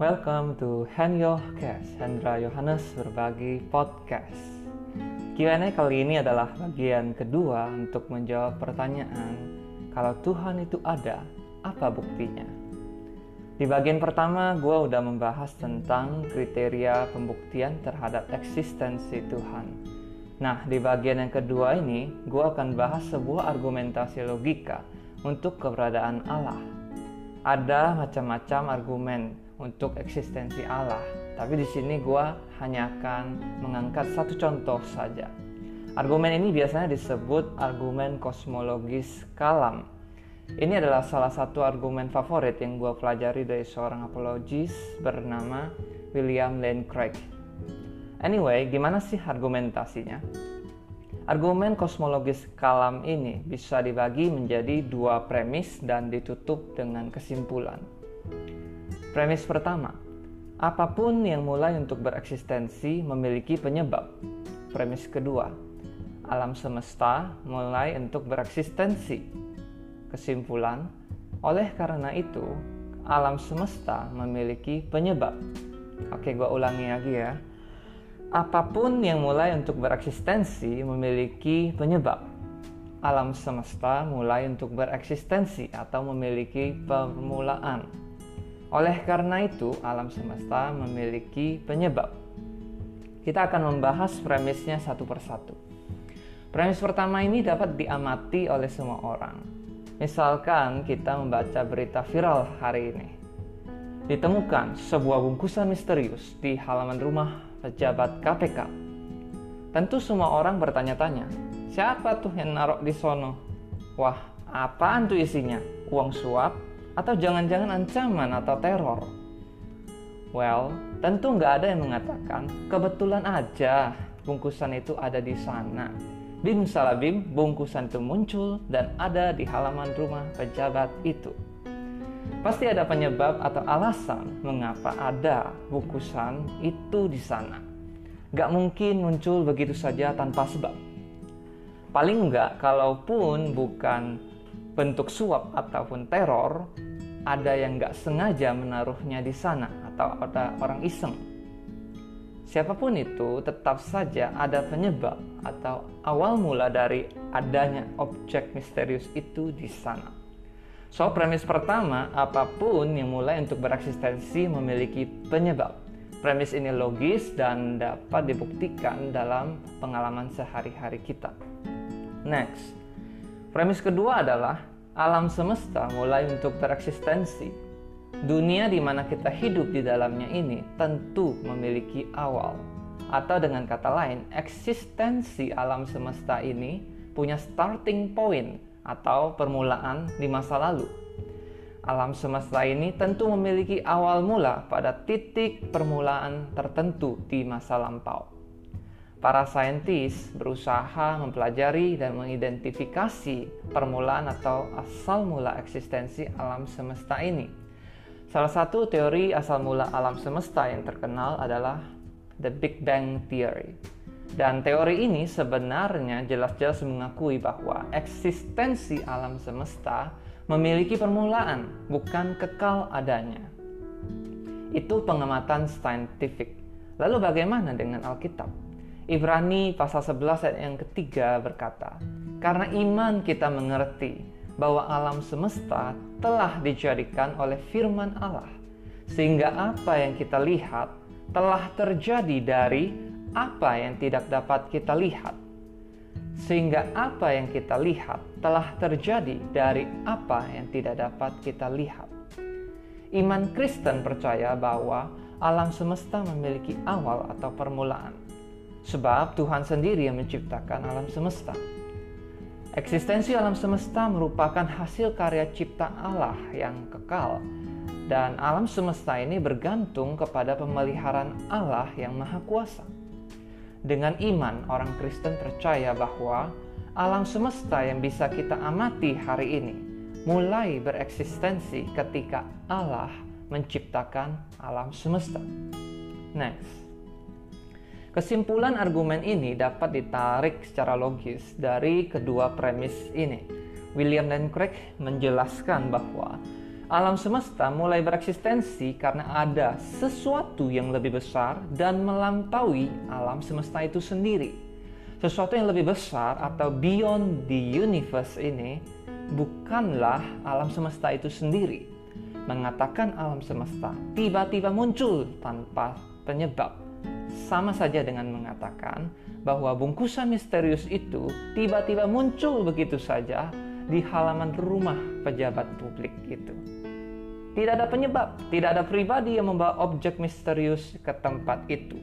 Welcome to Henyo Cast, Hendra Yohanes berbagi podcast. Q&A kali ini adalah bagian kedua untuk menjawab pertanyaan, kalau Tuhan itu ada, apa buktinya? Di bagian pertama, gue udah membahas tentang kriteria pembuktian terhadap eksistensi Tuhan. Nah, di bagian yang kedua ini, gue akan bahas sebuah argumentasi logika untuk keberadaan Allah. Ada macam-macam argumen untuk eksistensi Allah, tapi di sini gue hanya akan mengangkat satu contoh saja. Argumen ini biasanya disebut argumen kosmologis kalam. Ini adalah salah satu argumen favorit yang gue pelajari dari seorang apologis bernama William Lane Craig. Anyway, gimana sih argumentasinya? Argumen kosmologis kalam ini bisa dibagi menjadi dua premis dan ditutup dengan kesimpulan. Premis pertama, apa pun yang mulai untuk bereksistensi memiliki penyebab. Premis kedua, alam semesta mulai untuk bereksistensi. Kesimpulan, oleh karena itu, alam semesta memiliki penyebab. Oke, gue ulangi lagi ya Apa pun yang mulai untuk bereksistensi memiliki penyebab. Alam semesta mulai untuk bereksistensi atau memiliki permulaan. Oleh karena itu, alam semesta memiliki penyebab. Kita akan membahas premisnya satu persatu. Premis pertama ini dapat diamati oleh semua orang. Misalkan kita membaca berita viral hari ini. Ditemukan sebuah bungkusan misterius di halaman rumah pejabat KPK. Tentu semua orang bertanya-tanya, siapa tuh yang naruh di sono? Wah, apaan tuh isinya? Uang suap? Atau jangan-jangan ancaman atau teror? Well, tentu nggak ada yang mengatakan, kebetulan aja bungkusan itu ada di sana. Bim salabim, bungkusan itu muncul dan ada di halaman rumah pejabat itu. Pasti ada penyebab atau alasan mengapa ada bungkusan itu di sana. Gak mungkin muncul begitu saja tanpa sebab. Paling enggak, kalaupun bukan bentuk suap ataupun teror, ada yang gak sengaja menaruhnya di sana atau ada orang iseng. Siapa pun itu, tetap saja ada penyebab atau awal mula dari adanya objek misterius itu di sana. So, premis pertama, apa pun yang mulai untuk bereksistensi memiliki penyebab. Premis ini logis dan dapat dibuktikan dalam pengalaman sehari-hari kita. Next, premis kedua adalah alam semesta mulai untuk bereksistensi. Dunia di mana kita hidup di dalamnya ini tentu memiliki awal, atau dengan kata lain, eksistensi alam semesta ini punya starting point atau permulaan di masa lalu. Alam semesta ini tentu memiliki awal mula pada titik permulaan tertentu di masa lampau. Para saintis berusaha mempelajari dan mengidentifikasi permulaan atau asal mula eksistensi alam semesta ini. Salah satu teori asal mula alam semesta yang terkenal adalah The Big Bang Theory. Dan teori ini sebenarnya jelas-jelas mengakui bahwa eksistensi alam semesta memiliki permulaan, bukan kekal adanya. Itu pengamatan saintifik. Lalu bagaimana dengan Alkitab? Ibrani pasal 11 ayat yang ketiga berkata, Karena iman kita mengerti bahwa alam semesta telah dijadikan oleh firman Allah, sehingga apa yang kita lihat telah terjadi dari apa yang tidak dapat kita lihat, sehingga apa yang kita lihat telah terjadi dari apa yang tidak dapat kita lihat. Iman Kristen percaya bahwa alam semesta memiliki awal atau permulaan, sebab Tuhan sendiri yang menciptakan alam semesta. Eksistensi alam semesta merupakan hasil karya cipta Allah yang kekal, dan alam semesta ini bergantung kepada pemeliharaan Allah yang Maha Kuasa. Dengan iman, orang Kristen percaya bahwa alam semesta yang bisa kita amati hari ini mulai bereksistensi ketika Allah menciptakan alam semesta. Next. Kesimpulan argumen ini dapat ditarik secara logis dari kedua premis ini. William Lane Craig menjelaskan bahwa Alam semesta mulai bereksistensi karena ada sesuatu yang lebih besar dan melampaui alam semesta itu sendiri. Sesuatu yang lebih besar atau beyond the universe ini bukanlah alam semesta itu sendiri. Mengatakan alam semesta tiba-tiba muncul tanpa penyebab sama saja dengan mengatakan bahwa bungkusan misterius itu tiba-tiba muncul begitu saja di halaman rumah pejabat publik itu. Tidak ada penyebab, tidak ada pribadi yang membawa objek misterius ke tempat itu.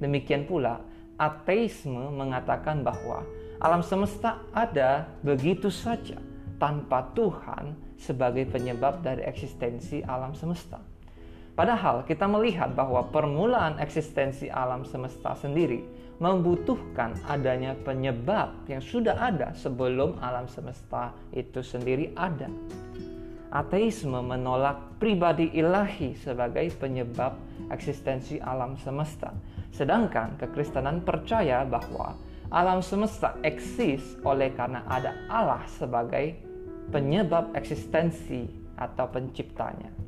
Demikian pula, ateisme mengatakan bahwa alam semesta ada begitu saja tanpa Tuhan sebagai penyebab dari eksistensi alam semesta. Padahal kita melihat bahwa permulaan eksistensi alam semesta sendiri membutuhkan adanya penyebab yang sudah ada sebelum alam semesta itu sendiri ada. Ateisme menolak pribadi ilahi sebagai penyebab eksistensi alam semesta. Sedangkan kekristenan percaya bahwa alam semesta eksis oleh karena ada Allah sebagai penyebab eksistensi atau penciptanya.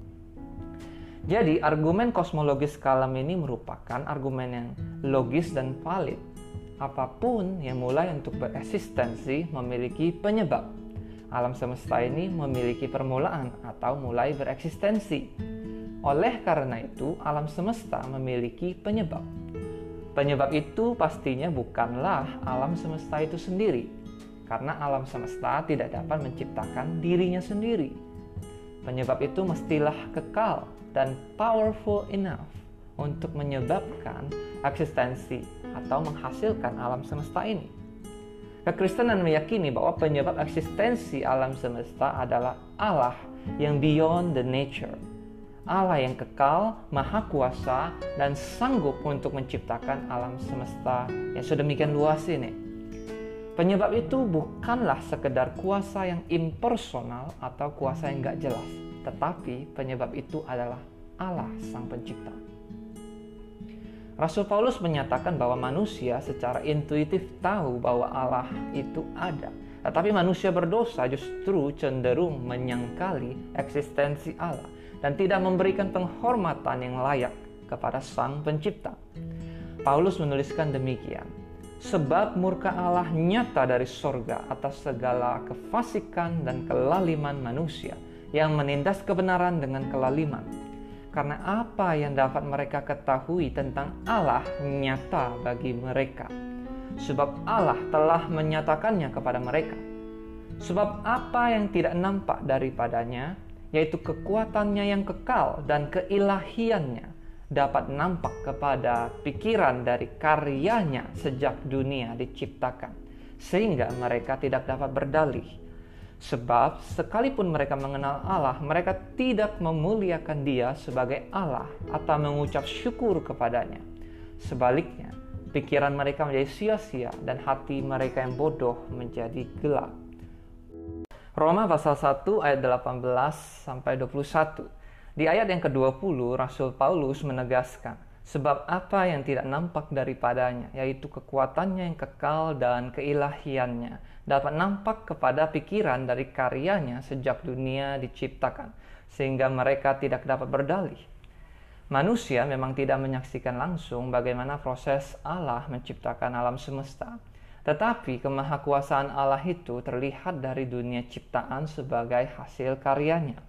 Jadi argumen kosmologis kalam ini merupakan argumen yang logis dan valid. Apa pun yang mulai untuk bereksistensi memiliki penyebab alam semesta ini memiliki permulaan atau mulai bereksistensi. Oleh karena itu, alam semesta memiliki penyebab. Penyebab itu pastinya bukanlah alam semesta itu sendiri, karena alam semesta tidak dapat menciptakan dirinya sendiri. Penyebab itu mestilah kekal dan powerful enough untuk menyebabkan eksistensi atau menghasilkan alam semesta ini. Kekristenan meyakini bahwa penyebab eksistensi alam semesta adalah Allah yang beyond the nature. Allah yang kekal, maha kuasa, dan sanggup untuk menciptakan alam semesta yang sedemikian luas ini. Penyebab itu bukanlah sekedar kuasa yang impersonal atau kuasa yang gak jelas, tetapi penyebab itu adalah Allah sang pencipta. Rasul Paulus menyatakan bahwa manusia secara intuitif tahu bahwa Allah itu ada. Tetapi manusia berdosa justru cenderung menyangkali eksistensi Allah dan tidak memberikan penghormatan yang layak kepada Sang Pencipta. Paulus menuliskan demikian, sebab murka Allah nyata dari sorga atas segala kefasikan dan kelaliman manusia yang menindas kebenaran dengan kelaliman karena apa yang dapat mereka ketahui tentang Allah nyata bagi mereka. Sebab Allah telah menyatakannya kepada mereka. Sebab apa yang tidak nampak daripadanya, yaitu kekuatannya yang kekal dan keilahiannya, dapat nampak kepada pikiran dari karyanya sejak dunia diciptakan, sehingga mereka tidak dapat berdalih Sebab sekalipun mereka mengenal Allah, mereka tidak memuliakan Dia sebagai Allah atau mengucap syukur kepadanya. Sebaliknya, pikiran mereka menjadi sia-sia dan hati mereka yang bodoh menjadi gelap. Roma pasal 1 ayat 18 sampai 21. Di ayat yang ke-20, Rasul Paulus menegaskan, sebab apa yang tidak nampak daripadanya, yaitu kekuatannya yang kekal dan keilahiannya, dapat nampak kepada pikiran dari karyanya sejak dunia diciptakan, sehingga mereka tidak dapat berdalih. Manusia memang tidak menyaksikan langsung bagaimana proses Allah menciptakan alam semesta, tetapi kemahakuasaan Allah itu terlihat dari dunia ciptaan sebagai hasil karyanya.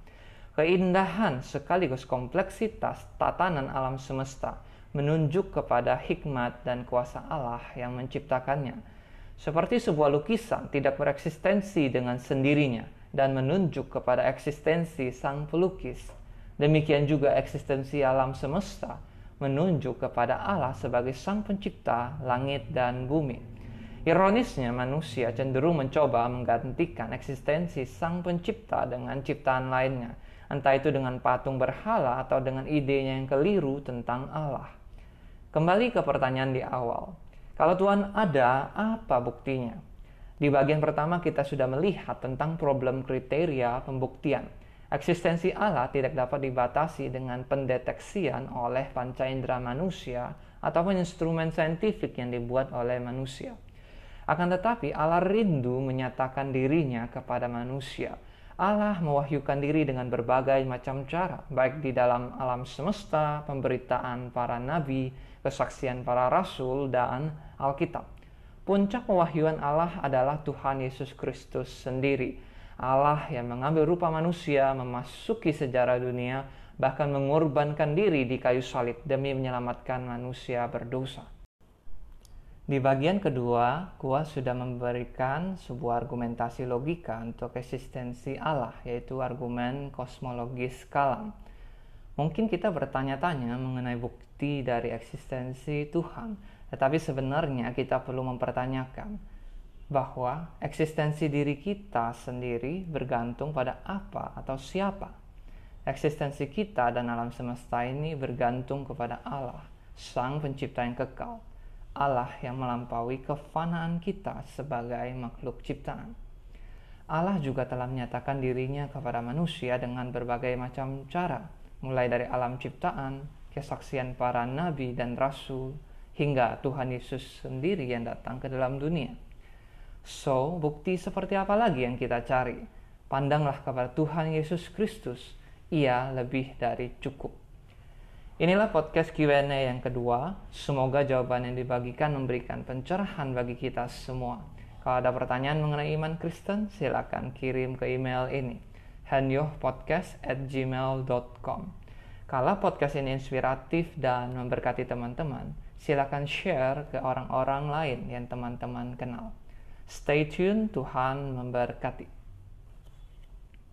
Keindahan sekaligus kompleksitas tatanan alam semesta menunjuk kepada hikmat dan kuasa Allah yang menciptakannya seperti sebuah lukisan tidak bereksistensi dengan sendirinya dan menunjuk kepada eksistensi sang pelukis. Demikian juga eksistensi alam semesta menunjuk kepada Allah sebagai sang pencipta langit dan bumi. Ironisnya manusia cenderung mencoba menggantikan eksistensi sang pencipta dengan ciptaan lainnya, entah itu dengan patung berhala atau dengan idenya yang keliru tentang Allah. Kembali ke pertanyaan di awal, kalau Tuhan ada, apa buktinya? Di bagian pertama kita sudah melihat tentang problem kriteria pembuktian. Eksistensi Allah tidak dapat dibatasi dengan pendeteksian oleh panca indera manusia ataupun instrumen saintifik yang dibuat oleh manusia. Akan tetapi Allah rindu menyatakan dirinya kepada manusia. Allah mewahyukan diri dengan berbagai macam cara, baik di dalam alam semesta, pemberitaan para nabi, kesaksian para rasul, dan Alkitab. Puncak pewahyuan Allah adalah Tuhan Yesus Kristus sendiri. Allah yang mengambil rupa manusia, memasuki sejarah dunia, bahkan mengorbankan diri di kayu salib demi menyelamatkan manusia berdosa. Di bagian kedua, gua sudah memberikan sebuah argumentasi logika untuk eksistensi Allah, yaitu argumen kosmologis kalam. Mungkin kita bertanya-tanya mengenai bukti dari eksistensi Tuhan, tetapi sebenarnya kita perlu mempertanyakan bahwa eksistensi diri kita sendiri bergantung pada apa atau siapa. Eksistensi kita dan alam semesta ini bergantung kepada Allah, Sang Pencipta yang kekal Allah yang melampaui kefanaan kita sebagai makhluk ciptaan. Allah juga telah menyatakan dirinya kepada manusia dengan berbagai macam cara, mulai dari alam ciptaan, kesaksian para nabi dan rasul, hingga Tuhan Yesus sendiri yang datang ke dalam dunia. So, bukti seperti apa lagi yang kita cari? Pandanglah kepada Tuhan Yesus Kristus, ia lebih dari cukup. Inilah podcast Q&A yang kedua. Semoga jawaban yang dibagikan memberikan pencerahan bagi kita semua. Kalau ada pertanyaan mengenai iman Kristen, silakan kirim ke email ini hanyohpodcast@gmail.com. Kalau podcast ini inspiratif dan memberkati teman-teman, silakan share ke orang-orang lain yang teman-teman kenal. Stay tune, Tuhan memberkati.